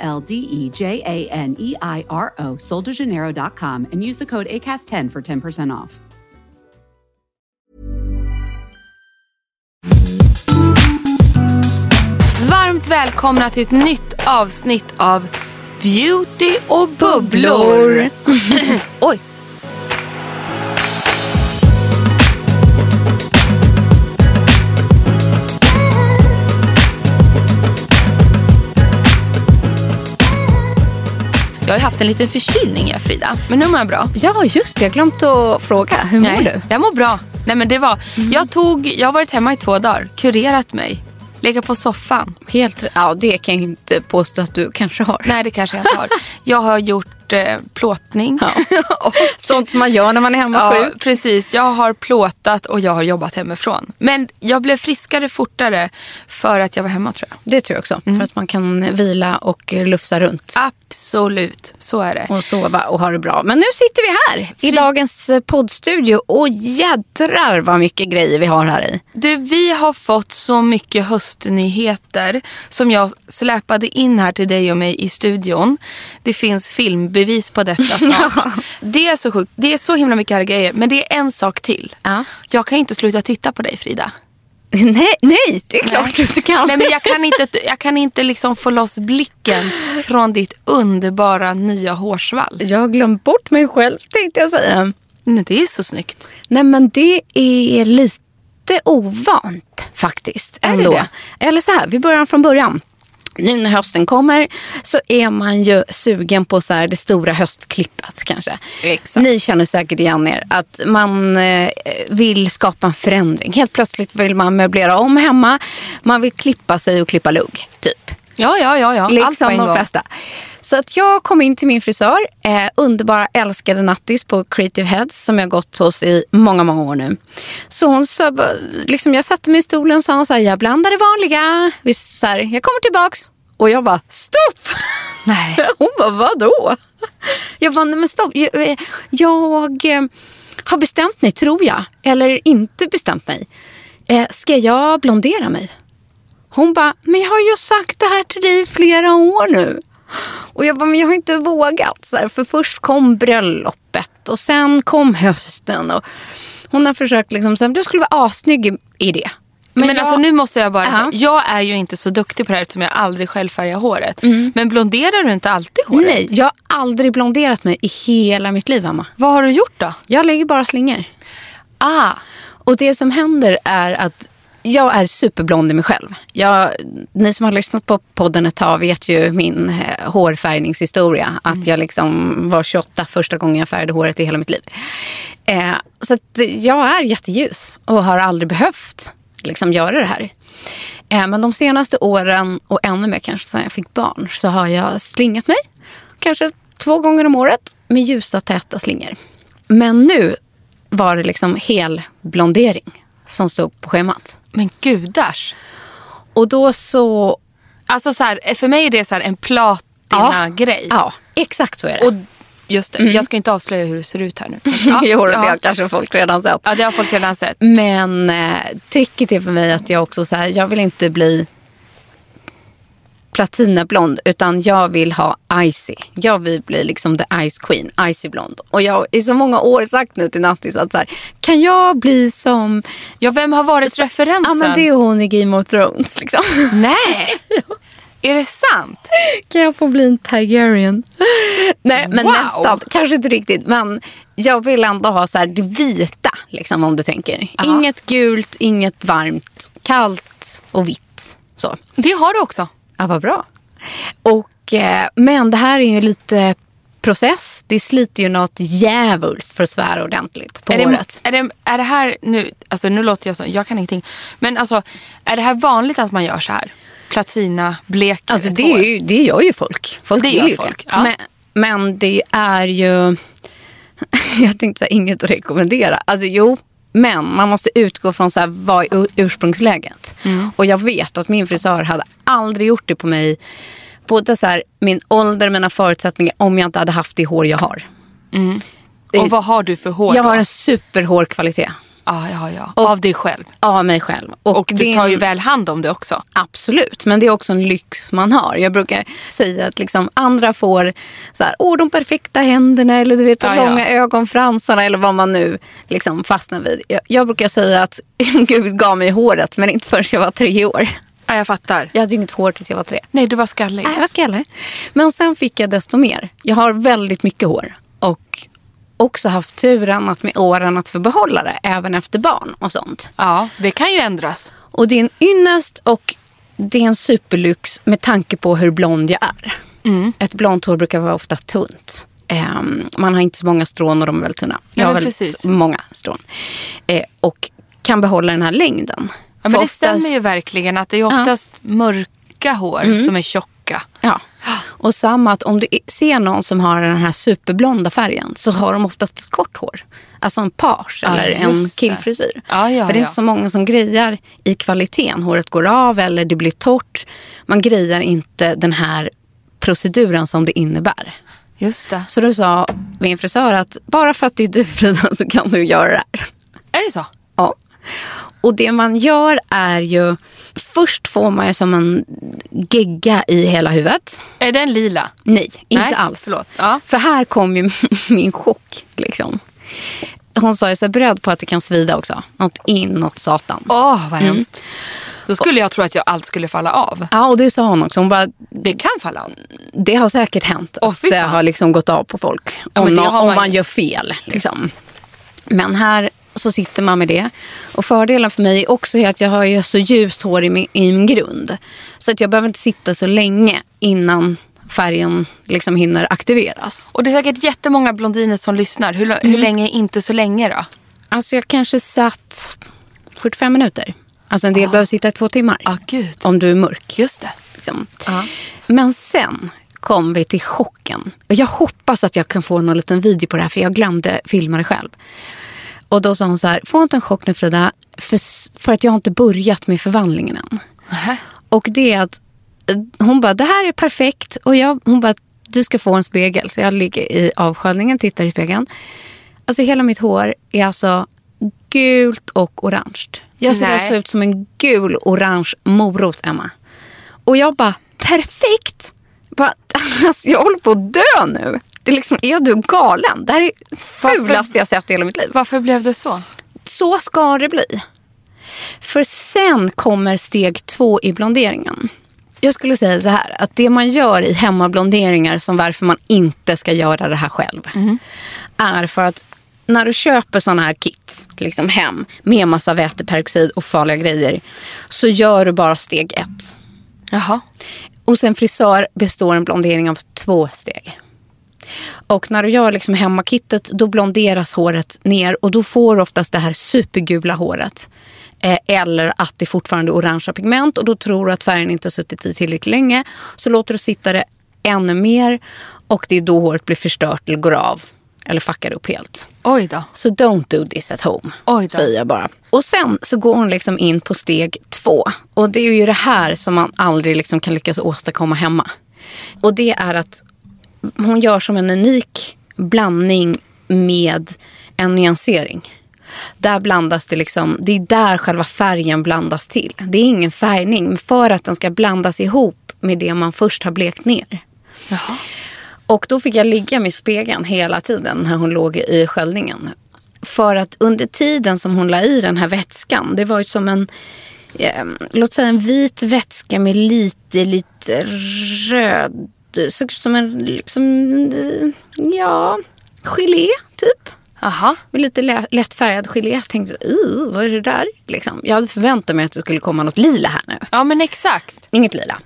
L D E J A N E I R O, soldejaneiro.com, and use the code ACAST10 for 10% off. Varmt välkomna till ett nytt avsnitt av Beauty och bubblor. Oj. Jag har ju haft en liten förkylning jag Frida, men nu mår jag bra. Ja, just det. Jag glömt att fråga. Hur mår du? Jag mår bra. Nej, men det var, jag, tog, jag har varit hemma i två dagar, kurerat mig, legat på soffan. Helt, ja, det kan jag inte påstå att du kanske har. Nej, det kanske jag inte har. Jag har gjort eh, plåtning. och, Sånt som man gör när man är hemma ja, sjuk. precis. Jag har plåtat och jag har jobbat hemifrån. Men jag blev friskare fortare för att jag var hemma tror jag. Det tror jag också. För att man kan vila och lufsa runt. Absolut, så är det. och sova och ha det bra. Men nu sitter vi här i dagens poddstudio och jädrar vad mycket grejer vi har här i. Du, vi har fått så mycket höstnyheter som jag släpade in här till dig och mig i studion. Det finns filmbevis på detta snart. Det är så sjukt. Det är så himla mycket här grejer. Men det är en sak till. Ja. Jag kan inte sluta titta på dig Frida. Nej, nej det är klart du inte kan. Nej, men jag kan inte, jag kan inte liksom få loss blicken från ditt underbara nya hårsvall. Jag har glömt bort mig själv tänkte jag säga. Nej, det är så snyggt. Nej men det är lite ovant faktiskt. Är det ändå. det? Eller så här, vi börjar från början. Nu när hösten kommer så är man ju sugen på så här det stora höstklippet kanske. Exakt. Ni känner säkert igen er att man eh, vill skapa en förändring. Helt plötsligt vill man möblera om hemma. Man vill klippa sig och klippa lugg, typ. Ja, ja, ja. ja. Allt på Liksom en de gång. flesta. Så att jag kom in till min frisör, eh, underbara älskade Nattis på Creative Heads som jag gått hos i många, många år nu. Så hon sa, liksom jag satte mig i stolen och sa hon så här, jag blandar det vanliga. Vi, så här, jag kommer tillbaks. Och jag bara, stopp! Nej. Hon bara, vadå? Jag bara, nej men stopp. Jag, eh, jag eh, har bestämt mig, tror jag. Eller inte bestämt mig. Eh, ska jag blondera mig? Hon bara, men jag har ju sagt det här till dig i flera år nu. Och jag bara, men jag har inte vågat. Så här, för först kom bröllopet och sen kom hösten. Och hon har försökt liksom, så här, du skulle vara assnygg i- det. Men, jag- alltså nu måste jag bara Ja. säga, jag är ju inte så duktig på det här eftersom jag aldrig själv färgar håret. Men blonderar du inte alltid håret? Nej, jag har aldrig blonderat mig i hela mitt liv, Emma. Vad har du gjort då? Jag lägger bara slingor. Ah, Och det som händer är att jag är superblond i mig själv. Jag, ni som har lyssnat på podden ett tag vet ju min eh, hårfärgningshistoria. Att jag liksom var 28 första gången jag färgade håret i hela mitt liv. Eh, så jag är jätteljus och har aldrig behövt liksom, göra det här. Eh, men de senaste åren och ännu mer kanske sedan jag fick barn så har jag slingat mig. Kanske två gånger om året med ljusa täta slingor. Men nu var det liksom hel blondering som stod på schemat. Men gudars. Och då så... Alltså så här, för mig är det så en platina-grej. Ja, exakt så är det. Och just det, jag ska inte avslöja hur det ser ut här nu. Ja, jo, det ja. har kanske folk redan sett. ja, det har folk redan sett. Men eh, tricket är för mig att jag också så här, jag vill inte bli platinablond utan jag vill ha icy. Jag vill bli liksom the ice queen, icy blond. Och jag har i så många år sagt nu till Nattis att så här, kan jag bli som, Ja, vem har varit referensen? ja men det är hon i Game of Thrones liksom. Nej! Är det sant? Kan jag få bli en Tigerian? Nej, men Wow. nästan. Kanske inte riktigt. Men jag vill ändå ha så här det vita, liksom, om du tänker. Ja. Inget gult, inget varmt. Kallt och vitt. Så. Det har du också. Ja, vad bra. Och, eh, men det här är ju lite process. Det sliter ju något djävulskt för att svära ordentligt på Är det, håret. är, det, är det här nu, alltså nu låter jag så, jag kan ingenting. Men alltså, är det här vanligt att man gör så här? platina, blek Alltså det, är ju, det gör ju folk. Folk Det gör ju folk, ja. Men, men det är ju, jag tänkte säga inget att rekommendera. Alltså jo, men man måste utgå från så här, vad är ur- ursprungsläget. Mm. Och jag vet att min frisör hade aldrig gjort det på mig. Både så här, min ålder, mina förutsättningar, om jag inte hade haft det hår jag har. Och vad har du för hår Jag då? har en superhårkvalitet Ja, ja, ja. Av dig själv. av mig själv. Och det du tar ju en- väl hand om det också. Absolut, men det är också en lyx man har. Jag brukar säga att liksom andra får så här, Åh, de perfekta händerna eller du vet, de Ja, ja. långa ögonfransarna eller vad man nu liksom fastnar vid. Jag, jag brukar säga att Gud gav mig håret men inte förrän jag var tre år. Ja, jag fattar. Jag hade ju inget hår tills jag var tre. Nej, du var skallig. Nej, vad skallig. Men sen fick jag desto mer. Jag har väldigt mycket hår. Och också haft turen att med åren att få behålla det även efter barn och sånt. Ja, det kan ju ändras. Och det är en ynnest och det är en superlyx med tanke på hur blond jag är. Mm. Ett blont hår brukar vara ofta tunt. Ehm, man har inte så många strån och de är väldigt tunna. Jag Ja, har väldigt precis. många strån. Eh, och kan behålla den här längden. Ja, För men det oftast- stämmer ju verkligen att det är oftast mörka hår som är tjocka. Ja. Och samma att om du ser någon som har den här superblonda färgen så har de oftast ett kort hår. Alltså en page Ja, eller en det. killfrisyr. Ja, ja, För det är ja. inte så många som grejar i kvaliteten. Håret går av eller det blir torrt. Man grejar inte den här proceduren som det innebär. Just det. Så då sa min frisör att bara för att det är du Frida så kan du göra det här. Är det så? Ja. Och det man gör är ju, först får man ju som en gegga i hela huvudet. Är den lila? Nej, inte Nej, alls. Ja. För här kom ju min chock. Liksom. Hon sa ju så beredd på att det kan svida också. Något inåt satan. Åh, vad hemskt. Då skulle jag tro att jag allt skulle falla av. Ja, och det sa hon också. Hon bara, Det kan falla av. det har säkert hänt Åh, att det har liksom gått av på folk. Ja, om har om man man, gör fel. Liksom. Men här så sitter man med det. Och fördelen för mig också är att jag har ju så ljust hår i min, i min grund. Så att jag behöver inte sitta så länge innan färgen liksom hinner aktiveras. Och det är säkert jättemånga blondiner som lyssnar. Hur, hur länge är inte så länge då? Alltså jag kanske satt 45 minuter. Alltså en del behöver sitta i två timmar. Ja, gud. Om du är mörk. Just det. Liksom. Ja. Men sen kom vi till chocken. Jag hoppas att jag kan få någon liten video på det här för jag glömde filma det själv. Och då sa hon så här, få inte en chock nu Frida, för, för att jag har inte börjat med förvandlingen än. Nähä. Och det är att eh, hon bara, det här är perfekt. Och jag, hon bara, du ska få en spegel. Så jag ligger i avsköljningen, tittar i spegeln. Alltså hela mitt hår är alltså gult och orange. Jag ser alltså ut som en gul-orange morot, Emma. Och jag bara, perfekt! Bara, alltså, jag håller på att dö nu. Det är liksom, är du galen? Det här är det fulaste jag sett i hela mitt liv. Varför blev det så? Så ska det bli. För sen kommer steg två i blonderingen. Jag skulle säga så här, att det man gör i hemmablonderingar som varför man inte ska göra det här själv. Är för att när du köper sådana här kit liksom hem med massa väteperoxid och farliga grejer så gör du bara steg ett. Jaha. Hos en frisör består en blondering av två steg. Och när du gör liksom hemmakittet då blonderas håret ner och då får du oftast det här supergula håret. Eh, eller att det fortfarande är orangea pigment och då tror du att färgen inte har suttit i tillräckligt länge. Så låter du sitta det ännu mer och det är då håret blir förstört eller går av. Eller fuckar upp helt. Oj då. Så don't do this at home, Oj då. säger jag bara. Och sen så går hon liksom in på steg två. Och det är ju det här som man aldrig liksom kan lyckas åstadkomma hemma. Och det är att hon gör som en unik blandning med en nyansering. Där blandas det liksom, det är där själva färgen blandas till. Det är ingen färgning, för att den ska blandas ihop med det man först har blekt ner. Jaha. Och då fick jag ligga med spegeln hela tiden när hon låg i sköljningen. För att under tiden som hon la i den här vätskan, det var ju som en, eh, låt säga en vit vätska med lite, lite röd, såg ut som en, liksom, eh, ja, gelé typ. Jaha. Med lite lä- lättfärgad gelé. Jag tänkte, "Ugh, vad är det där? Liksom. Jag hade förväntat mig att det skulle komma något lila här nu. Ja men exakt. Inget lila.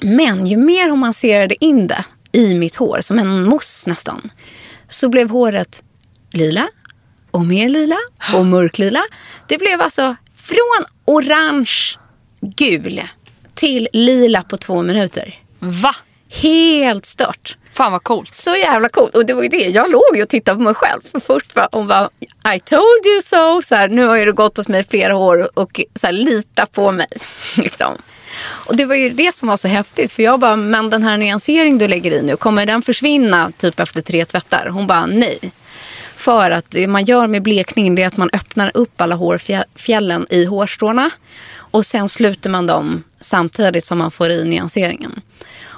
Men ju mer hon masserade in det i mitt hår, som en mousse nästan, så blev håret lila och mer lila och mörklila. Det blev alltså från orange, gul till lila på två minuter. Va? Helt stört. Fan vad coolt. Så jävla coolt. Och det var ju det. Jag låg ju och tittade på mig själv. För först var hon bara, I told you so. Så här, nu har ju det gått hos mig flera år och så här, lita på mig. liksom. Och det var ju det som var så häftigt. För jag bara, men den här nyansering du lägger i nu, kommer den försvinna typ efter tre tvättar? Hon bara, nej. För att det man gör med blekningen är att man öppnar upp alla hårfjällen i hårstråna. Och sen sluter man dem samtidigt som man får i nyanseringen.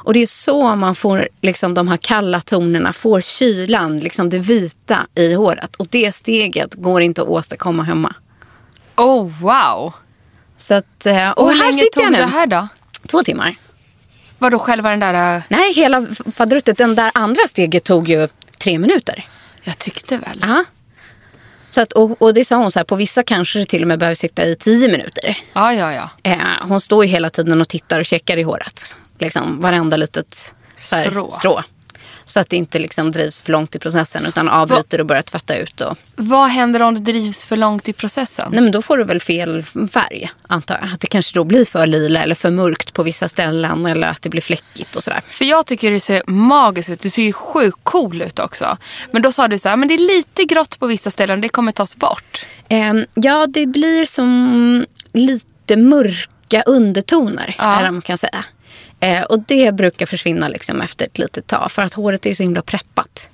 Och det är så man får liksom, de här kalla tonerna, får kylan, liksom det vita i håret. Och det steget går inte att åstadkomma hemma. Oh wow! Så att, eh, och, Och hur här länge sitter tog jag nu. det här då? Två timmar. Vadå själva den där... äh, Nej, hela faderuttet. Den där andra steget tog ju tre minuter. Jag tyckte väl. Aha. Så att, och, och det sa hon så här, på vissa kanske det till och med behöver sitta i tio minuter. Ja, ja, ja. Eh, hon står ju hela tiden och tittar och checkar i håret. Liksom varenda litet så här, Strå. strå. Så att det inte liksom drivs för långt i processen utan avbryter och börjar tvätta ut. Och, Vad händer om det drivs för långt i processen? nej men då får du väl fel färg antar jag. Att det kanske då blir för lila eller för mörkt på vissa ställen. Eller att det blir fläckigt och sådär. För jag tycker det ser magiskt ut. Det ser ju sjukt cool ut också. Men då sa du så här, men det är lite grått på vissa ställen. Det kommer tas bort. Ehm, ja, det blir som lite mörka undertoner, Ja. är det man kan säga. Eh, och det brukar försvinna liksom efter ett litet tag. För att håret är så himla preppat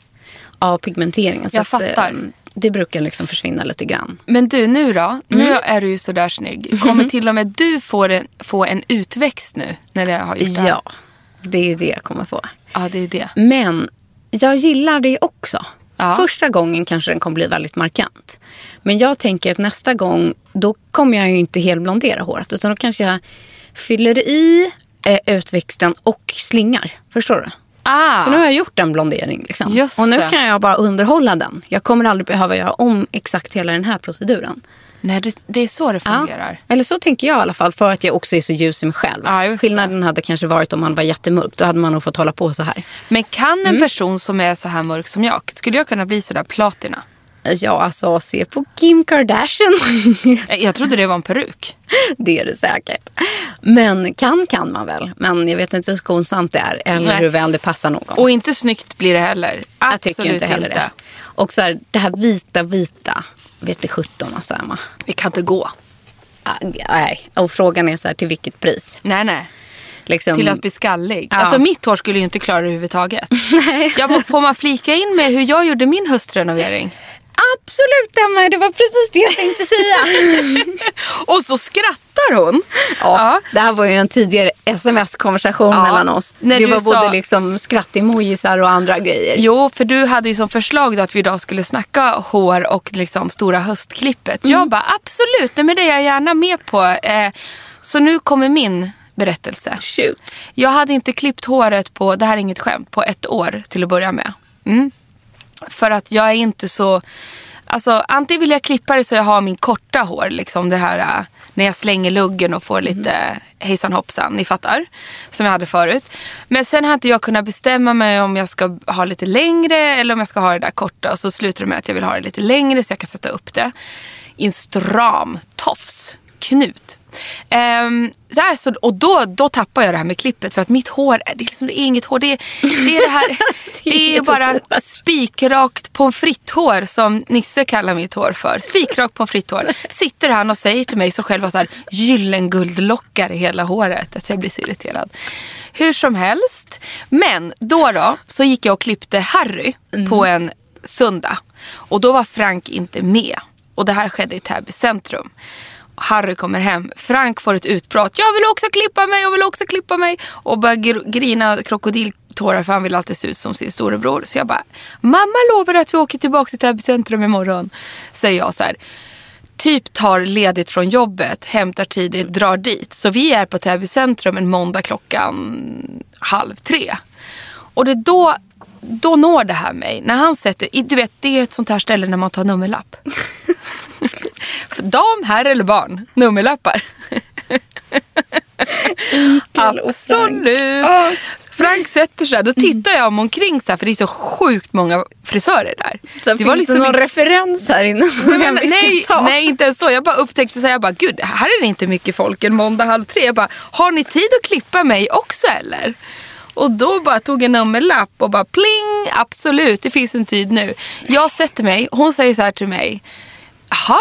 av pigmenteringen. Så Jag att, fattar. ehm, det brukar liksom försvinna lite grann. Men du nu då? Nu Mm. är du ju sådär snygg. Kommer till och med du få en, få en utväxt nu när det har gjort det här? Ja, det är det jag kommer få. Ja, det är det. Men jag gillar det också. Ja. Första gången kanske den kommer bli väldigt markant. Men jag tänker att nästa gång, då kommer jag ju inte helblondera håret. Utan då kanske jag fyller i eh, utväxten och slingar. Förstår du? Ah, För nu har jag gjort en blondering. Liksom. Just och nu det. kan jag bara underhålla den. Jag kommer aldrig behöva göra om exakt hela den här proceduren. nej, det är så det Ja. fungerar. Eller så tänker jag i alla fall för att jag också är så ljus i mig själv. Ja, just det. Skillnaden hade kanske varit om man var jättemörk. Då hade man nog fått hålla på så här. Men kan en Mm. person som är så här mörk som jag, skulle jag kunna bli sådär platina? Ja, alltså se på Kim Kardashian. Jag trodde det var en peruk. det är det säkert. Men kan kan man väl. Men jag vet inte hur skonsamt det är. Eller Nej. hur väl det passar någon. Och inte snyggt blir det heller. jag Absolut tycker inte heller det. Och så här, det här vita, vita. Vet du sjutton alltså Emma. Det kan inte gå. Ah, Nej, och frågan är så här till vilket pris. Nej, nej. Liksom, Till att bli skallig. Ja. Alltså mitt hår skulle ju inte klara det överhuvudtaget. Jag må, får man flika in med hur jag gjorde min höstrenovering? Absolut Emma, det var precis det jag tänkte säga. Och så skrattar hon. ja, Det här var ju en tidigare sms-konversation Ja, mellan oss. när det var sa- både liksom skrattemojisar och andra grejer. Jo, för du hade ju som förslag då att vi idag skulle snacka hår och liksom stora höstklippet. Mm. Jag bara absolut, nej, men det är jag gärna med på. Eh, så nu kommer min berättelse. Shoot. Jag hade inte klippt håret på, det här är inget skämt, på ett år till att börja med. Mm. För att jag är inte så... Alltså antingen vill jag klippa det så jag har min korta hår. Liksom det här äh, när jag slänger luggen och får lite Mm. hejsan hoppsan. Ni fattar. Som jag hade förut. Men sen har inte jag kunnat bestämma mig om jag ska ha lite längre eller om jag ska ha det där korta. Och så slutar det med att jag vill ha det lite längre så jag kan sätta upp det. I en stram tofs. Knut. Ehm, så här, så, och då, då tappar jag det här med klippet för att mitt hår, det är, liksom, det är inget hår. Det är det, är det här, det är bara hår. spikrakt pommes frites-hår som Nisse kallar mitt hår för. Spikrakt pommes frites-hår. Sitter han och säger till mig som själv har så här gyllenguldlockar i hela håret. Alltså jag blir så irriterad. Hur som helst. Men då då så gick jag och klippte Harry på en söndag. Och då var Frank inte med. Och det här skedde i Täby centrum. Harry kommer hem. Frank får ett utbrott. Jag vill också klippa mig, jag vill också klippa mig. Och börjar grina krokodiltårar för han vill alltid se ut som sin storebror. Så jag bara, mamma lovar att vi åker tillbaka till Täby centrum imorgon. Säger jag så här. Typ tar ledigt från jobbet, hämtar tidigt, drar dit. Så vi är på Täby centrum en måndag klockan halv tre. Och det är då, då når det här mig. När han sätter, du vet det är ett sånt här ställe när man tar nummerlapp. Dam, herr eller barn, nummerlappar. Absolut. Frank sätter sig, då tittar jag om omkring så här, för det är så sjukt många frisörer där. Så det finns det någon referens här inne som Nej, men, nej, ta? nej, inte ens så. Jag bara upptäckte så här, jag bara, gud, här är det inte mycket folk en måndag halv tre. Jag bara, har ni tid att klippa mig också eller? Och då bara tog en nummerlapp och bara pling, absolut, det finns en tid nu. Jag sätter mig, hon säger så här till mig, jaha,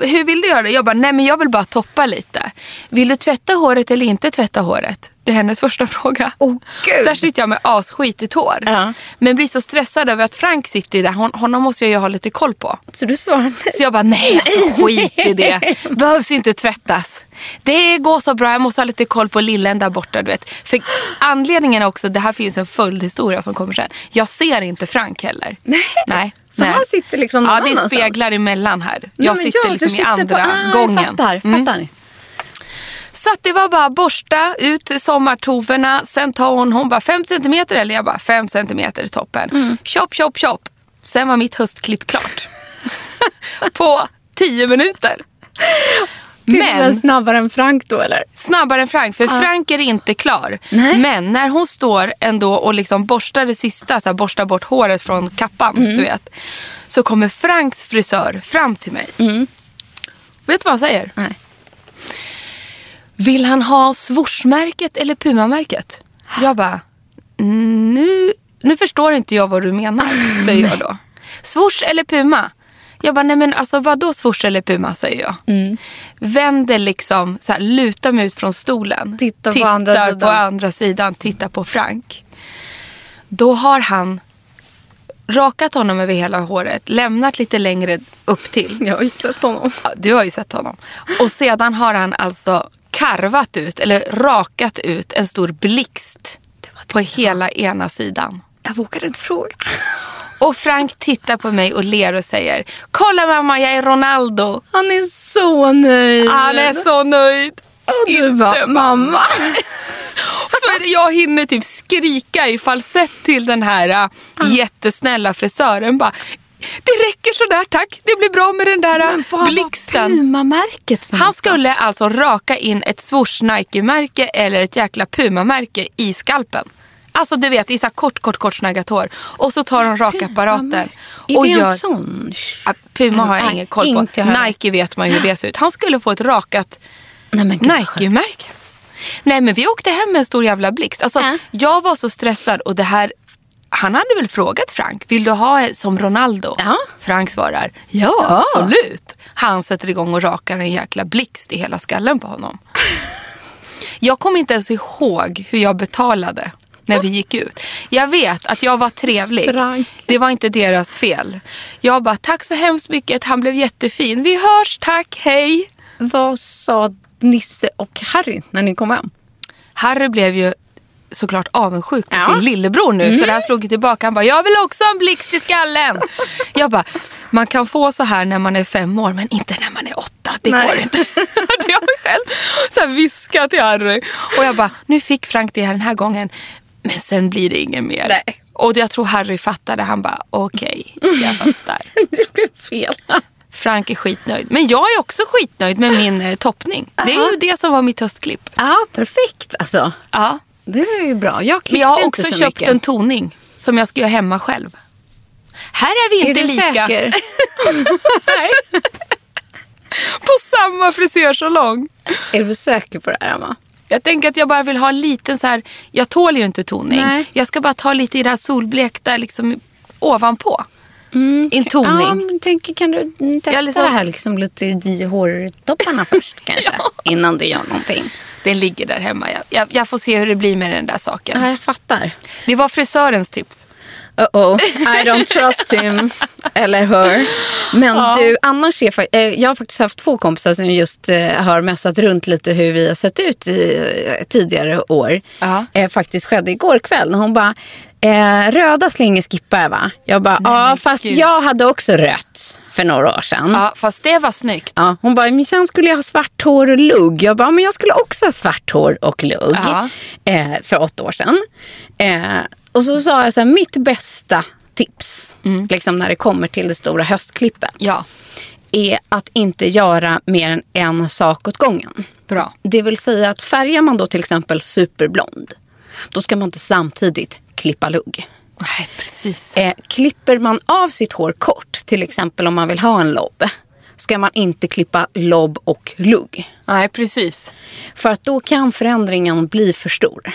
hur vill du göra det? Jag bara, nej men jag vill bara toppa lite. Vill du tvätta håret eller inte tvätta håret? Det är hennes första fråga. Åh, gud. Där sitter jag med asskitigt hår. Ja. Men blir så stressad över att Frank sitter där. Hon, honom måste jag ju ha lite koll på. Så du svarar nej? Så jag bara, nej alltså skit i det. Behövs inte tvättas. Det går så bra, jag måste ha lite koll på lillen där borta. Du vet. För anledningen är också, det här finns en följdhistoria som kommer sen. Jag ser inte Frank heller. Nej. Nej. För nej. han sitter liksom någon Ja, det är annanstans. speglar emellan här. Nej, Jag men sitter ja, du liksom i sitter andra på, ah, gången. Jag fattar, Mm. fattar. Så det var bara borsta ut sommartoverna. Sen tar hon, hon bara 5 centimeter eller jag bara 5 centimeter toppen. Mm. Chop, chop, chop. Sen var mitt höstklipp klart. På 10 minuter. Men... Snabbare än Frank då eller? snabbare än Frank, för Frank är inte klar. Nej. Men när hon står ändå och liksom borstar det sista, så här, borstar bort håret från kappan, Mm. du vet. Så kommer Franks frisör fram till mig. Vet du vad han säger? Mm. Nej. Vill han ha swoosh-märket eller Puma-märket? Jag bara, nu, nu förstår inte jag vad du menar, säger jag då. Swoosh eller Puma? Jag bara, nej men alltså vadå swoosh eller Puma, säger jag. Mm. Vänder liksom, så här, lutar mig ut från stolen. Tittar på tittar andra sidan. på andra sidan, tittar på Frank. Då har han rakat honom över hela håret, lämnat lite längre upp till. Jag har ju sett honom. Ja, du har ju sett honom. Och sedan har han alltså karvat ut, eller rakat ut en stor blixt på hela ena sidan. Jag vågade inte fråga. Och Frank tittar på mig och ler och säger Kolla mamma, jag är Ronaldo. Han är så nöjd. Han är så nöjd. Och du bara, mamma. Så det, jag hinner typ skrika i falsett till den här äh, jättesnälla frisören. Bara, det räcker sådär tack, det blir bra med den där äh, blixten. Puma-märket för Han något? skulle alltså raka in ett swoosh Nike-märke eller ett jäkla Puma-märke i skalpen. Alltså du vet, i så kort, kort, kort snaggat hår. Och så tar de rakapparaten. Är och det gör... en sån? Ja, Puma har jag ingen koll på. Nike vet man ju hur det ser ut. Han skulle få ett rakat. Nike-märke. Nej men vi åkte hem med en stor jävla blixt. Alltså, Ja. Jag var så stressad och det här han hade väl frågat Frank, vill du ha som Ronaldo? Ja. Frank svarar, ja, Ja. absolut. Han sätter igång och rakar en jäkla blixt i hela skallen på honom. Jag kommer inte ens ihåg hur jag betalade när vi gick ut. Jag vet att jag var trevlig. Frank. Det var inte deras fel. Jag bara, tack så hemskt mycket, han blev jättefin. Vi hörs, tack, hej. Vad sa Nisse och Harry när ni kom hem? Harry blev ju såklart avundsjuk på Ja. sin lillebror nu. Så det här slog ju tillbaka. Han bara, jag vill också ha en blixt i skallen. jag bara, man kan få så här när man är fem år men inte när man är åtta. Det Nej. går inte. Hörde jag mig själv så här viska till Harry. Och jag bara, nu fick Frank det här den här gången. Men sen blir det ingen mer. Nej. Och jag tror Harry fattade. Han bara, okej, jag fattar. Det blev fel. Frank är skitnöjd. Men jag är också skitnöjd med min eh, toppning. Det är ju det som var mitt höstklipp. Ja, perfekt alltså. Ja. Det är ju bra. Jag Men jag har också så köpt mycket. en toning som jag ska göra hemma själv. Här är vi Är inte du lika. säker? Nej. På samma frisörsalong. Är du säker på det här, Emma? Jag tänker att jag bara vill ha en liten så här. Jag tål ju inte toning. Nej. Jag ska bara ta lite i det här solblekta liksom ovanpå. Mm. En toning. Ja, men tänker, kan du testa Jag liksom- det här liksom lite i hårtopparna först kanske? Innan du gör någonting. Den ligger där hemma. Jag, jag, jag får se hur det blir med den där saken. Ja, jag fattar. Det var frisörens tips. Uh-oh, I don't trust him. Eller her. Men du, annars är, eh, jag har faktiskt haft två kompisar som just eh, har mässat runt lite hur vi har sett ut i eh, tidigare år. Ja. Eh, faktiskt skedde igår kväll. Hon bara, eh, röda slingor skippar jag va? Jag bara, ja men fast gud. jag hade också rött för några år sedan. Ja, fast det var snyggt. Ja, hon bara, men sen skulle jag ha svart hår och lugg. Jag bara, men jag skulle också ha svart hår och lugg. Ja. Eh, för åtta år sedan. Eh, och så sa jag så här, mitt bästa tips, liksom när det kommer till det stora höstklippet, Ja, är att inte göra mer än en sak åt gången. bra. Det vill säga att färgar man då till exempel superblond då ska man inte samtidigt klippa lugg. Nej, precis. Eh, klipper man av sitt hår kort, till exempel om man vill ha en lobb, ska man inte klippa lobb och lugg. Nej, precis. För att då kan förändringen bli för stor.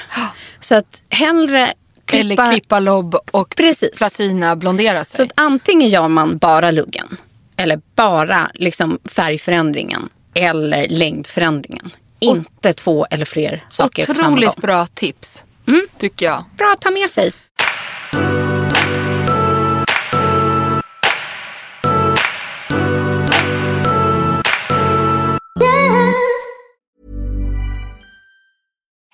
Så att hellre klippa... Eller klippa lobb och Precis. platina blondera sig. Så att antingen gör man bara luggen. Eller bara liksom färgförändringen. Eller längdförändringen. Inte två eller fler saker på samma gång. Otroligt bra tips, tycker jag. Bra att ta med sig.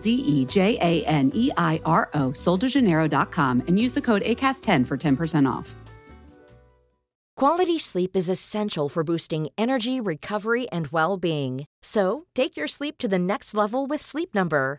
D E J A N E I R O, soldejaneiro.com, and use the code ACAST10 for 10% off. Quality sleep is essential for boosting energy, recovery, and well being. So, take your sleep to the next level with Sleep Number.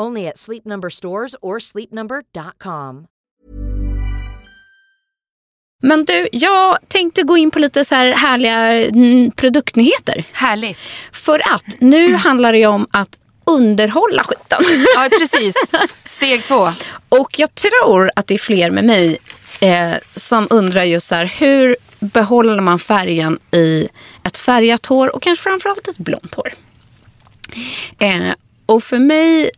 Only at Sleep Number stores or sleepnumber.com. Men du, jag tänkte gå in på lite så här härliga mm, produktnyheter. Härligt. För att nu handlar det ju om att underhålla skiten. Ja, precis. Steg två. Och jag tror att det är fler med mig eh, som undrar just så här, hur behåller man färgen i ett färgat hår och kanske framförallt ett blont hår. Eh, och för mig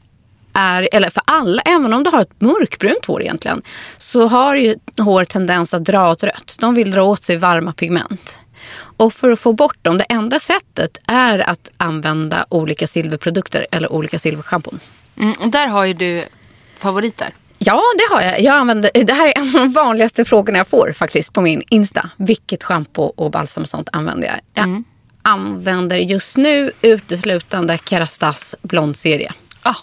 är, eller för alla, även om du har ett mörkbrunt hår egentligen, så har ju hår tendens att dra åt rött. De vill dra åt sig varma pigment. Och för att få bort dem, det enda sättet är att använda olika silverprodukter eller olika silverschampon. Mm, och där har ju du favoriter. Ja, det har jag. jag använder, det här är en av de vanligaste frågorna jag får faktiskt på min Insta. Vilket schampo och balsam och sånt använder jag? Jag använder just nu uteslutande Kerastas blondserie. Ah,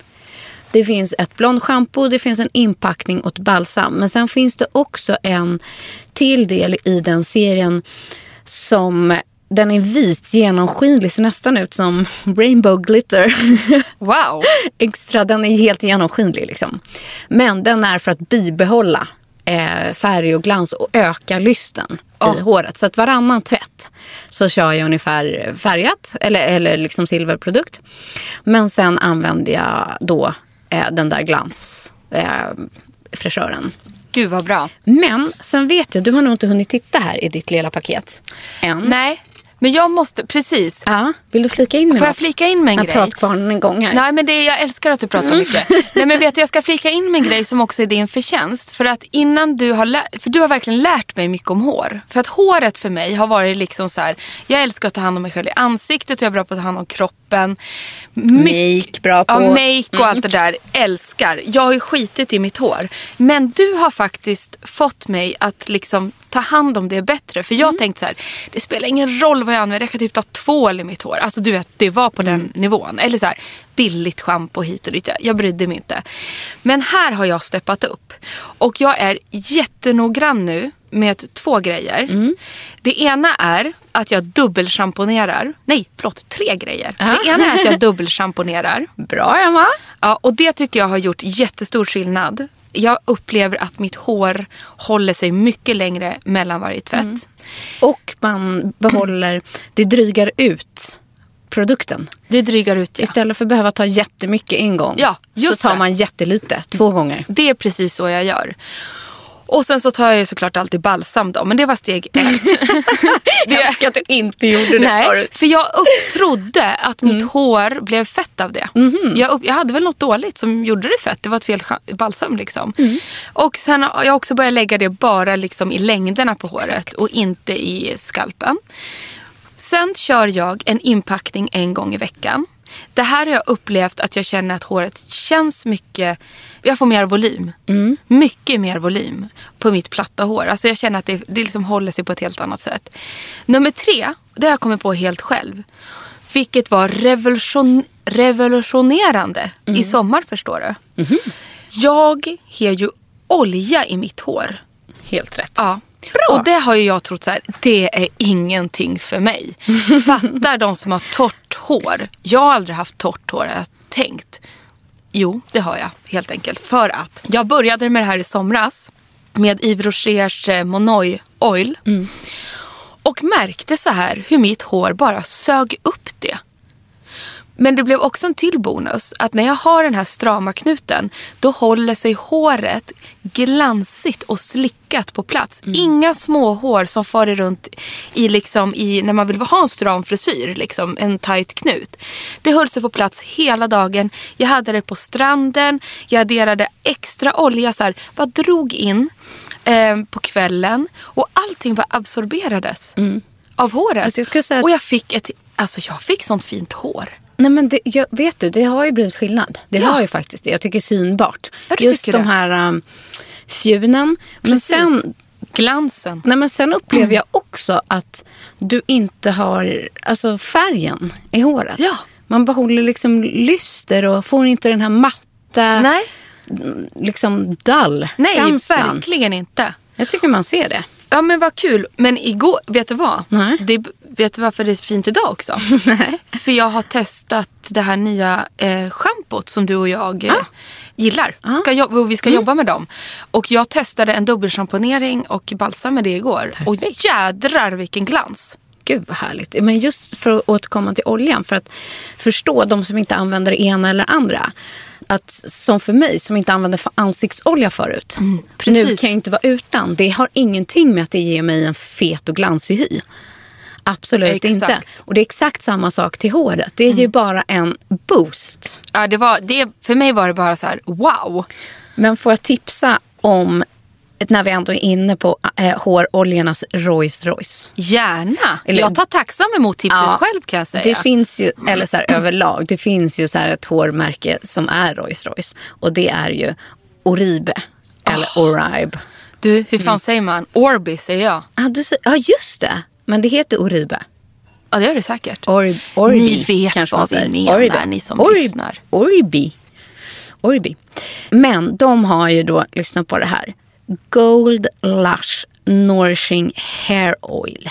Det finns ett blond schampo, det finns en inpackning och ett balsam. Men sen finns det också en till del i den serien som den är vit, genomskinlig, ser nästan ut som rainbow glitter. wow. Extra, den är helt genomskinlig liksom. Men den är för att bibehålla eh, färg och glans och öka lysten i håret. Så att varannan tvätt så kör jag ungefär färgat eller, eller liksom silverprodukt. Men sen använder jag då eh, den där glans eh, fräschören. Gud vad bra. Men sen vet jag, du har nog inte hunnit titta här i ditt lilla paket än. Nej, men jag måste, precis. Ja, vill du flika in med Får jag något? flika in med en Jag grej? pratkvarnen en gång här. Nej men det, jag älskar att du pratar mycket. Nej men vet du, jag ska flika in med en grej som också är din förtjänst. För att innan du har lärt, för du har verkligen lärt mig mycket om hår. För att håret för mig har varit liksom så här, jag älskar att ta hand om mig själv i ansiktet och jag är bra på att ta hand om kroppen. Make, bra på. Ja, make och allt det där. Älskar. Jag har ju skitit i mitt hår. Men du har faktiskt fått mig att liksom ta hand om det bättre. För jag tänkte så här, det spelar ingen roll vad jag använder. Jag kan typ ta tvål i mitt hår. Alltså du vet, det var på den nivån. Eller så här, billigt schampo hit och dit. Jag- Jag brydde mig inte. Men här har jag steppat upp. Och jag är jättenoggrann nu med två grejer. Det ena är att jag dubbelschamponerar. Nej, förlåt, tre grejer. Det ena är att jag dubbelschamponerar. Bra Emma. Ja, och det tycker jag har gjort jättestor skillnad. Jag upplever att mitt hår håller sig mycket längre mellan varje tvätt. Och man behåller, det drygar ut produkten. Det drygar ut ja. Istället för att behöva ta jättemycket en gång Ja, så tar det. man jättelite två gånger. Det är precis så jag gör. Och sen så tar jag ju såklart alltid balsam då, men det var steg ett. Jag älskar att du inte gjorde det Nej, förut. för jag upp, trodde att mitt hår blev fett av det. Jag, upp, jag hade väl något dåligt som gjorde det fett. Det var ett fel balsam liksom. Och sen har jag också börjat lägga det bara liksom i längderna på håret och inte i skalpen. Sen kör jag en inpackning en gång i veckan. Det här har jag upplevt att jag känner att håret känns mycket, jag får mer volym. Mycket mer volym på mitt platta hår. Alltså jag känner att det, det liksom håller sig på ett helt annat sätt. Nummer tre, det har jag kommit på helt själv. Vilket var revolution, revolutionerande i sommar förstår du. Jag har ju olja i mitt hår. Helt rätt. Ja. Bra. Och det har ju jag trott så här, det är ingenting för mig. Fattar de som har torrt hår. Jag har aldrig haft torrt hår, har jag tänkt. Jo, det har jag helt enkelt. För att jag började med det här i somras med Yves Rochers eh, Monoi Oil. Och märkte så här hur mitt hår bara sög upp det. Men det blev också en till bonus. Att när jag har den här strama knuten då håller sig håret glansigt och slickat på plats. Inga små hår som far runt i liksom i, när man vill ha en stram frisyr. Liksom, en tight knut. Det höll sig på plats hela dagen. Jag hade det på stranden. Jag adderade extra olja. Så här, bara drog in eh, på kvällen. Och allting bara absorberades av håret. Alltså jag Och jag fick ett, alltså jag fick sånt fint hår. Nej, men det, jag, vet du, det har ju blivit skillnad. Det Ja. har ju faktiskt det. Jag tycker synbart. Ja, Just de det. här um, fjunen. Men sen, Glansen. nej, men sen upplever jag också att du inte har alltså, färgen i håret. Ja. Man behåller liksom lyster och får inte den här matta, Nej, liksom dull nej känslan. verkligen inte. Jag tycker man ser det. Ja men vad kul. Men igår, vet du vad? Nej. Det, vet du varför det är fint idag också? Nej. För jag har testat det här nya eh, schampot som du och jag eh, gillar. Ska jobb- och vi ska jobba med dem. Och jag testade en dubbelschamponering och balsam med det igår. Och Perfekt. jädrar vilken glans. Gud vad härligt. Men just för att återkomma till oljan, för att förstå de som inte använder det ena eller andra. Att som för mig som inte använde för ansiktsolja förut. nu Mm, precis. kan jag inte vara utan. Det har ingenting med att det ger mig en fet och glansig hy. Absolut Exakt. Mm. inte. Och det är exakt samma sak till håret. Det är ju bara en boost. Ja, det var, det, för mig var det bara så här, wow. Men får jag tipsa om, när vi ändå är inne på eh, håroljornas Rolls Royce. Gärna. Eller- jag tar tacksam emot tipset Ja, själv kan jag säga. Det finns ju, eller så här, överlag, det finns ju så här ett hårmärke som är Rolls Royce. Och det är ju Oribe. Eller Oribe. Du, hur Mm. fan säger man? Orbi säger jag. Ah, du, säger- ja, just det. Men det heter Oribe. Ja, det gör det säkert. Orib, Orbi, Ni vet kanske vad vi menar, Oribe. ni som Orib- lyssnar. Oribi. Oribi. Men de har ju då, lyssna på det här. Gold Lush Nourishing Hair Oil.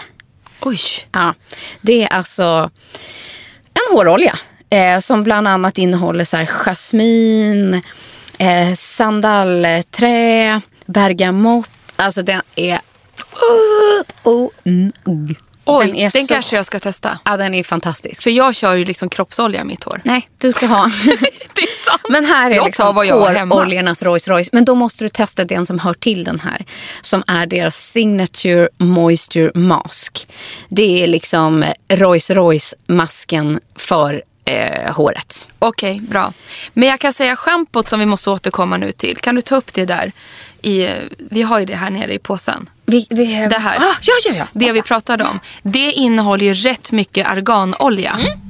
Oj. Ja, det är alltså en hårolja eh, som bland annat innehåller så här jasmin, eh, sandalträ, bergamott. Alltså den är... Oh, mm, mm. Oj, den den, är så... kanske jag ska testa. Ja, den är fantastisk. För jag kör ju liksom kroppsolja i mitt hår. Nej, du ska ha... Det är sant. Men här är jag liksom håroljornas Rolls Royce. Men då måste du testa den som hör till den här. Som är deras Signature Moisture Mask. Det är liksom Rolls Royce-masken för eh, håret. Okej, bra. Men jag kan säga schampot som vi måste återkomma nu till. Kan du ta upp det där? I, vi har ju det här nere i påsen. Vi, vi, Det här. Ah, ja, ja, ja. Det vi pratade om. Det innehåller ju rätt mycket arganolja. Mm.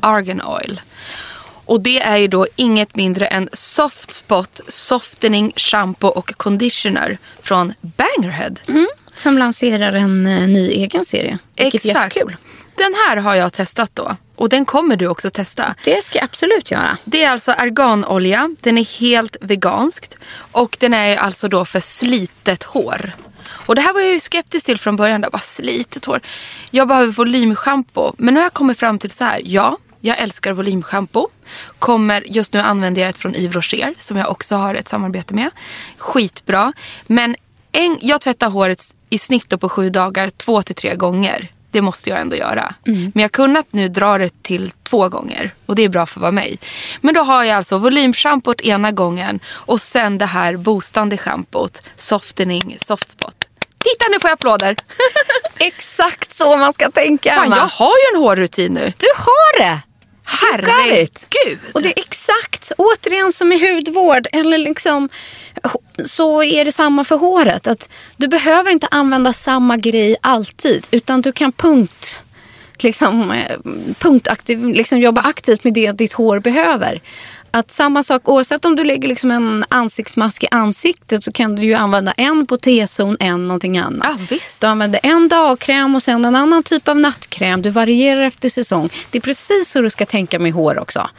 Argan oil. Och det är ju då inget mindre än Soft Spot Softening Shampoo och Conditioner från Bangerhead. Som lanserar en eh, ny egen serie. Vilket är jättekul. Den här har jag testat då. Och den kommer du också testa. Det ska jag absolut göra. Det är alltså arganolja. Den är helt veganskt. Och den är alltså då för slitet hår. Och det här var jag ju skeptisk till från början. Då. Bara slitet hår. Jag behöver volymschampo. Men nu har jag kommit fram till så här. Ja, jag älskar volymschampo. Kommer, just nu använder jag ett från Yves Rocher. Som jag också har ett samarbete med. Skitbra. Men en, jag tvättar håret i snitt på sju dagar. Två till tre gånger. Det måste jag ändå göra. Mm. Men jag har kunnat nu dra det till två gånger. Och det är bra för att vara mig. Men då har jag alltså volymschampot ena gången. Och sen det här boostande schampot. Softening, softspot. Titta nu får jag applåder. Exakt så man ska tänka, Fan Emma. jag har ju en hårrutin nu. Du har det! Herregud. Och det är exakt, återigen som i hudvård, eller liksom, så är det samma för håret. Att du behöver inte använda samma grej alltid, utan du kan punkt, liksom, eh, punktaktiv, liksom jobba aktivt med det ditt hår behöver. Att samma sak, oavsett om du lägger liksom en ansiktsmask i ansiktet så kan du ju använda en på T-zon, en någonting annat. Ja, visst. Du använder en dagkräm och sen en annan typ av nattkräm. Du varierar efter säsong. Det är precis så du ska tänka med hår också.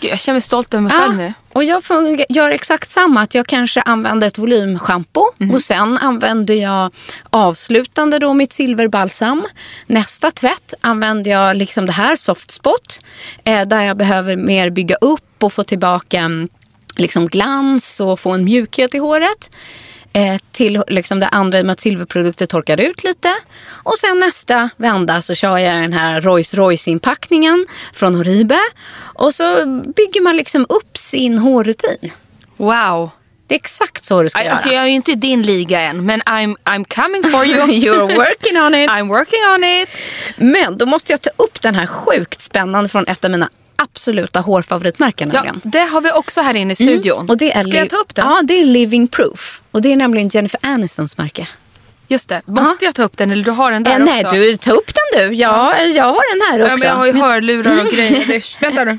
Gud, jag känner mig stolt över mig själv nu. och jag gör exakt samma. Att jag kanske använder ett volymschampo Mhm. och sen använder jag avslutande då mitt silverbalsam. Nästa tvätt använder jag liksom det här softspot eh, där jag behöver mer bygga upp och få tillbaka liksom glans och få en mjukhet i håret. Eh, till liksom det andra med att silverprodukter torkar ut lite. Och sen nästa vända så kör jag den här Rolls Royce-inpackningen från Horibe. Och så bygger man liksom upp sin hårrutin. Wow. Det är exakt så du ska Alltså, göra. jag är ju inte i din liga än, men I'm, I'm coming for you. You're working on it. I'm working on it. Men då måste jag ta upp den här sjukt spännande från ett av mina absoluta hårfavoritmärken. Ja, nämligen. det har vi också här inne i studion. Mm. Och det är Ska jag ta upp den? Ja, det är Living Proof. Och det är nämligen Jennifer Anistons märke. Just det. Måste jag ta upp den eller du har den där Eh, nej, också? du, ta upp den du. Ja, jag har den här också. Ja, men jag har ju hörlurar och grejer. Det- Vänta nu.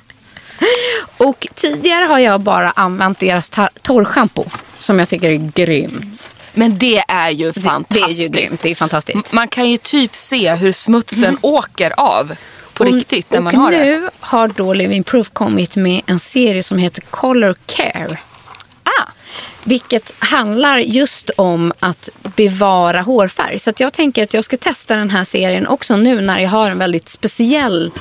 Och tidigare har jag bara använt deras torrschampo. Som jag tycker är grymt. Men det är ju Det är fantastiskt. ju grymt. Det är fantastiskt. Man kan ju typ se hur smutsen åker av på riktigt när och man har det. nu har då Living Proof kommit med en serie som heter Color Care. Ah, Vilket handlar just om att bevara hårfärg. Så jag tänker att jag ska testa den här serien också nu när jag har en väldigt speciell,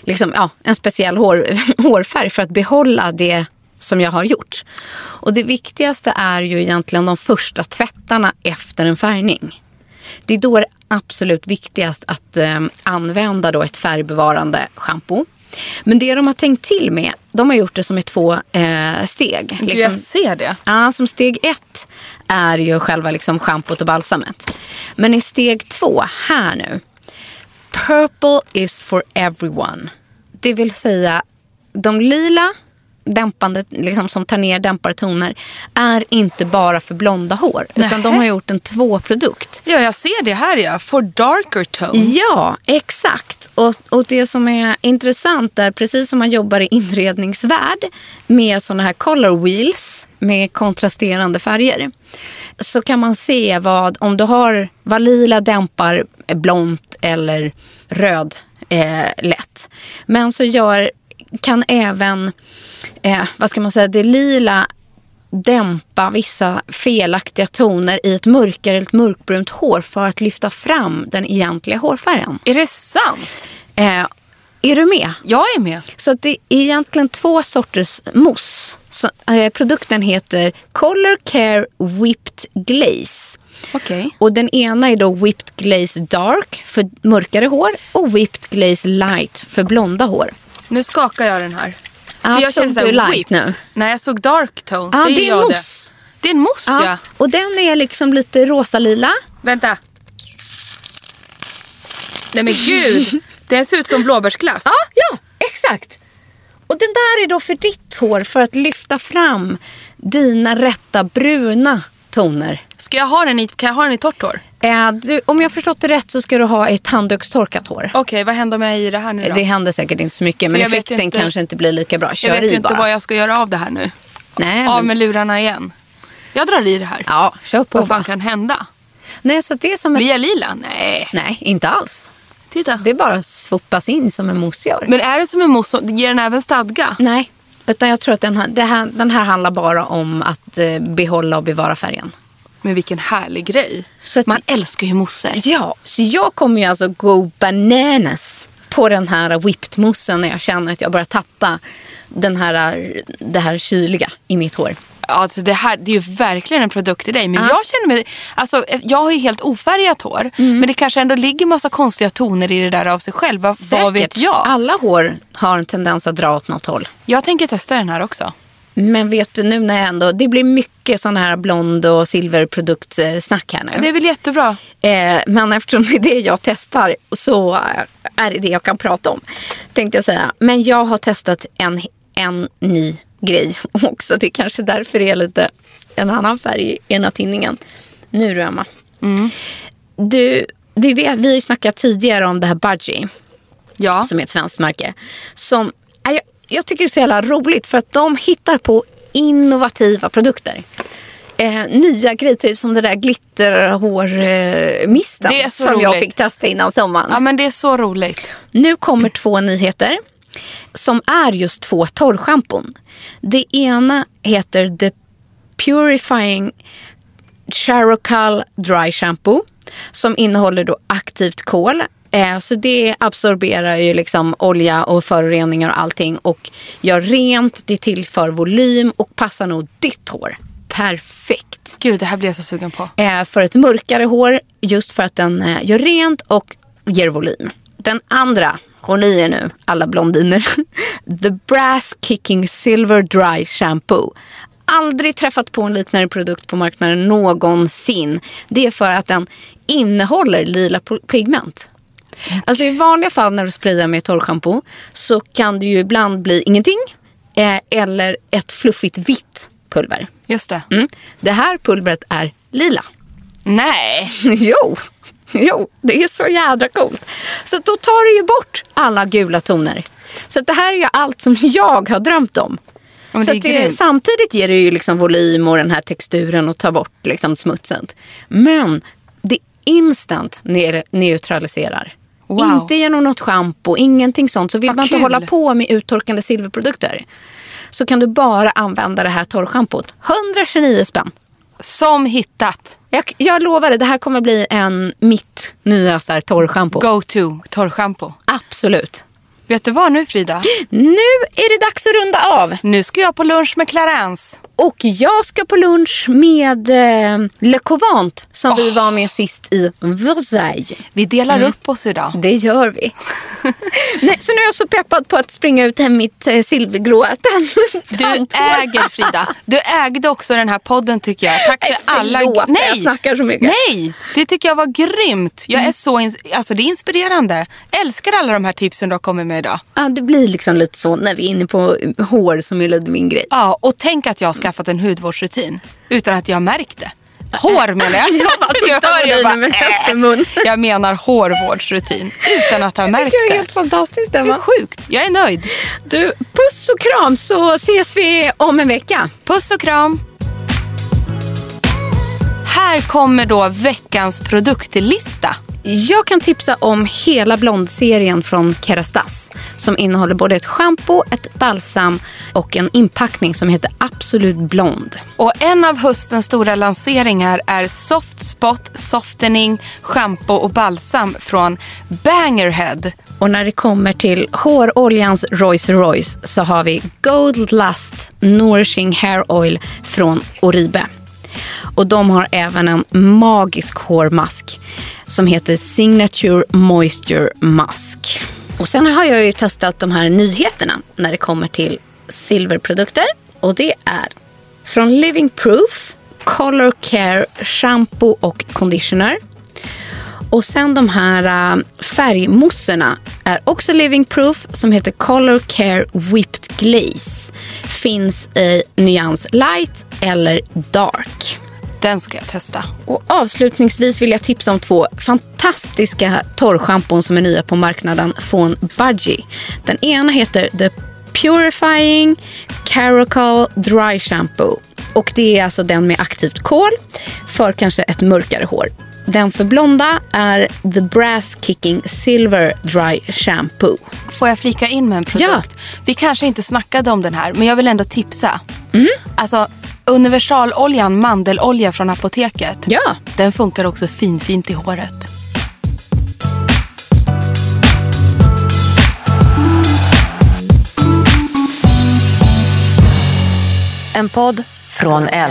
liksom, ja, en speciell hår, hårfärg för att behålla det som jag har gjort. Och det viktigaste är ju egentligen de första tvättarna efter en färgning. Det är då det är absolut viktigast att eh, använda då ett färgbevarande schampo. Men det de har tänkt till med, de har gjort det som i två eh, steg. Gud, jag ser det. Ja, som steg ett är ju själva liksom schampot och balsamet. Men i steg två, här nu. Purple is for everyone. Det vill säga, de lila dämpande, liksom som tar ner dämpare toner är inte bara för blonda hår. Utan de har gjort en tvåprodukt. Ja, jag ser det här ja. For darker tones. Ja, exakt. Och, och det som är intressant är precis som man jobbar i inredningsvärld med såna här color wheels med kontrasterande färger. Så kan man se vad, om du har vad lila dämpar blont eller röd eh, lätt. Men så gör, kan även, eh, vad ska man säga, det lila dämpa vissa felaktiga toner i ett mörkare eller ett mörkbrunt hår för att lyfta fram den egentliga hårfärgen. Är det sant? Eh, är du med? Jag är med. Så det är egentligen två sorters mousse. Så, eh, produkten heter Color Care Whipped Glaze. Okej. Och den ena är då Whipped Glaze Dark för mörkare hår och Whipped Glaze Light för blonda hår. Nu skakar jag den här. Ja, tog så här du light whipped. nu? Nej, jag såg dark tones. Ja, det är, det är jag mousse. Det. det är en mousse ja. Ja. Och den är liksom lite rosa-lila. Vänta. Nej men gud. Den ser ut som blåbärsglass. Ja, ja, exakt. Och den där är då för ditt hår för att lyfta fram dina rätta bruna toner. Ska jag ha den i, kan jag ha den i torrt hår? Eh, du, om jag förstått det rätt så ska du ha ett handdukstorkat hår. Okej, vad händer om jag i det här nu då? Det händer säkert inte så mycket men effekten inte- kanske inte blir lika bra. Kör jag vet i inte bara. vad jag ska göra av det här nu. Nej, Av men, med lurarna igen. Jag drar i det här. Ja, kör på vad fan kan hända? Nej, så det är som Blir ett... jag lila? Nej. Nej, inte alls. Titta. Det är bara att svoppas in som en mousse gör. Men är det som en mousse, ger den även stadga? Nej, utan jag tror att den här, här, den här handlar bara om att eh, behålla och bevara färgen. Men vilken härlig grej. Så att- Man älskar ju mousser. Ja, så jag kommer ju alltså go bananas på den här whipped moussen när jag känner att jag börjar tappa den här, det här kyliga i mitt hår. Alltså det, här, det är ju verkligen en produkt i dig. Men Ja. jag känner mig, alltså, jag har ju helt ofärgat hår. Mm. Men det kanske ändå ligger massa konstiga toner i det där av sig själv. Vad, vad vet jag? Alla hår har en tendens att dra åt något håll. Jag tänker testa den här också. Men vet du nu när jag ändå, det blir mycket sån här blond och silverproduktsnack här nu. Det är väl jättebra. Eh, men eftersom det är det jag testar så är det det jag kan prata om. Tänkte jag säga. Men jag har testat en, en ny grej också. Det är kanske därför det är lite en annan färg i ena tinningen. Nu du Emma. Du, vi, vet, vi har ju snackat tidigare om det här Budgie Ja. som är ett svenskt märke. Som, jag, jag tycker det är så jävla roligt för att de hittar på innovativa produkter. Eh, nya grejer, typ som det där glitterhårmisten så som jag roligt. fick testa innan sommaren. ja, men det är så roligt. Nu kommer två nyheter som är just två torrschampon. Det ena heter The Purifying Charcoal Dry Shampoo som innehåller då aktivt kol. Eh, så det absorberar ju liksom olja och föroreningar och allting och gör rent, det tillför volym och passar nog ditt hår perfekt. Gud, det här blir jag så sugen på. Eh, för ett mörkare hår just för att den eh, gör rent och ger volym. Den andra, håll i er nu alla blondiner. The Brass Kicking Silver Dry Shampoo. Aldrig träffat på en liknande produkt på marknaden någonsin. Det är för att den innehåller lila pigment. Alltså i vanliga fall när du sprayar med torrschampo så kan det ju ibland bli ingenting eh, eller ett fluffigt vitt pulver. Just det. Mm. Det här pulvret är lila. Nej. jo, jo, det är så jädra coolt. Så då tar det ju bort alla gula toner. Så det här är ju allt som jag har drömt om. Ja, så det det, samtidigt ger det ju liksom volym och den här texturen och tar bort liksom smutsen. Men det instant ne- neutraliserar. Wow. Inte genom något schampo, ingenting sånt. Så vill Vad man inte kul. hålla på med uttorkande silverprodukter så kan du bara använda det här torrschampot. 129 spänn. Som hittat. Jag, jag lovar det, det här kommer bli en mitt nya torrschampo. Go to torrschampo. Absolut. Vet du vad nu Frida? Nu är det dags att runda av. Nu ska jag på lunch med Clarence. Och jag ska på lunch med eh, Le Covant som vi var med sist i Versailles. Vi delar Mm. upp oss idag. Det gör vi. Nej, så nu är jag så peppad på att springa ut hem mitt eh, silvergråa tant- Du äger Frida. Du ägde också den här podden tycker jag. Tack för Nej, alla... förlåt, jag snackar så mycket. Nej, det tycker jag var grymt. Jag är så ins- alltså, det är inspirerande. Älskar alla de här tipsen du har kommit med idag. Ja, det blir liksom lite så när vi är inne på hår som är lite min grej. Ja, och tänk att jag har skaffat en hudvårdsrutin utan att jag märkt det. Hår menar jag. Jag Alltså, på hör, jag, med bara, äh. jag menar hårvårdsrutin utan att ha märkt Det är det. helt fantastiskt Det är Emma. sjukt. Jag är nöjd. Du, puss och kram så ses vi om en vecka. Puss och kram. Här kommer då veckans produktlista. Jag kan tipsa om hela blondserien från Kerastas som innehåller både ett shampoo, ett balsam och en inpackning som heter Absolut Blond. Och en av höstens stora lanseringar är Soft Spot Softening Shampoo och Balsam från Bangerhead. Och när det kommer till håroljans Royce Royce så har vi Gold Lust Nourishing Hair Oil från Oribe. Och de har även en magisk hårmask som heter Signature Moisture Mask. Och sen har jag ju testat de här nyheterna när det kommer till silverprodukter. Och det är från Living Proof, Color Care Shampoo och Conditioner. Och sen de här äh, färgmousserna är också living proof som heter Color Care Whipped Glaze. Finns i nyans light eller dark. Den ska jag testa. Och avslutningsvis vill jag tipsa om två fantastiska torrschampon som är nya på marknaden från Budgie. Den ena heter The Purifying Caracal Dry Shampoo. Och det är alltså den med aktivt kol för kanske ett mörkare hår. Den för blonda är The Brass Kicking Silver Dry Shampoo. Får jag flika in med en produkt? Vi kanske inte snackade om den här, men jag vill ändå tipsa. Alltså, universaloljan mandelolja från apoteket. Ja. Den funkar också finfint i håret. En podd från L.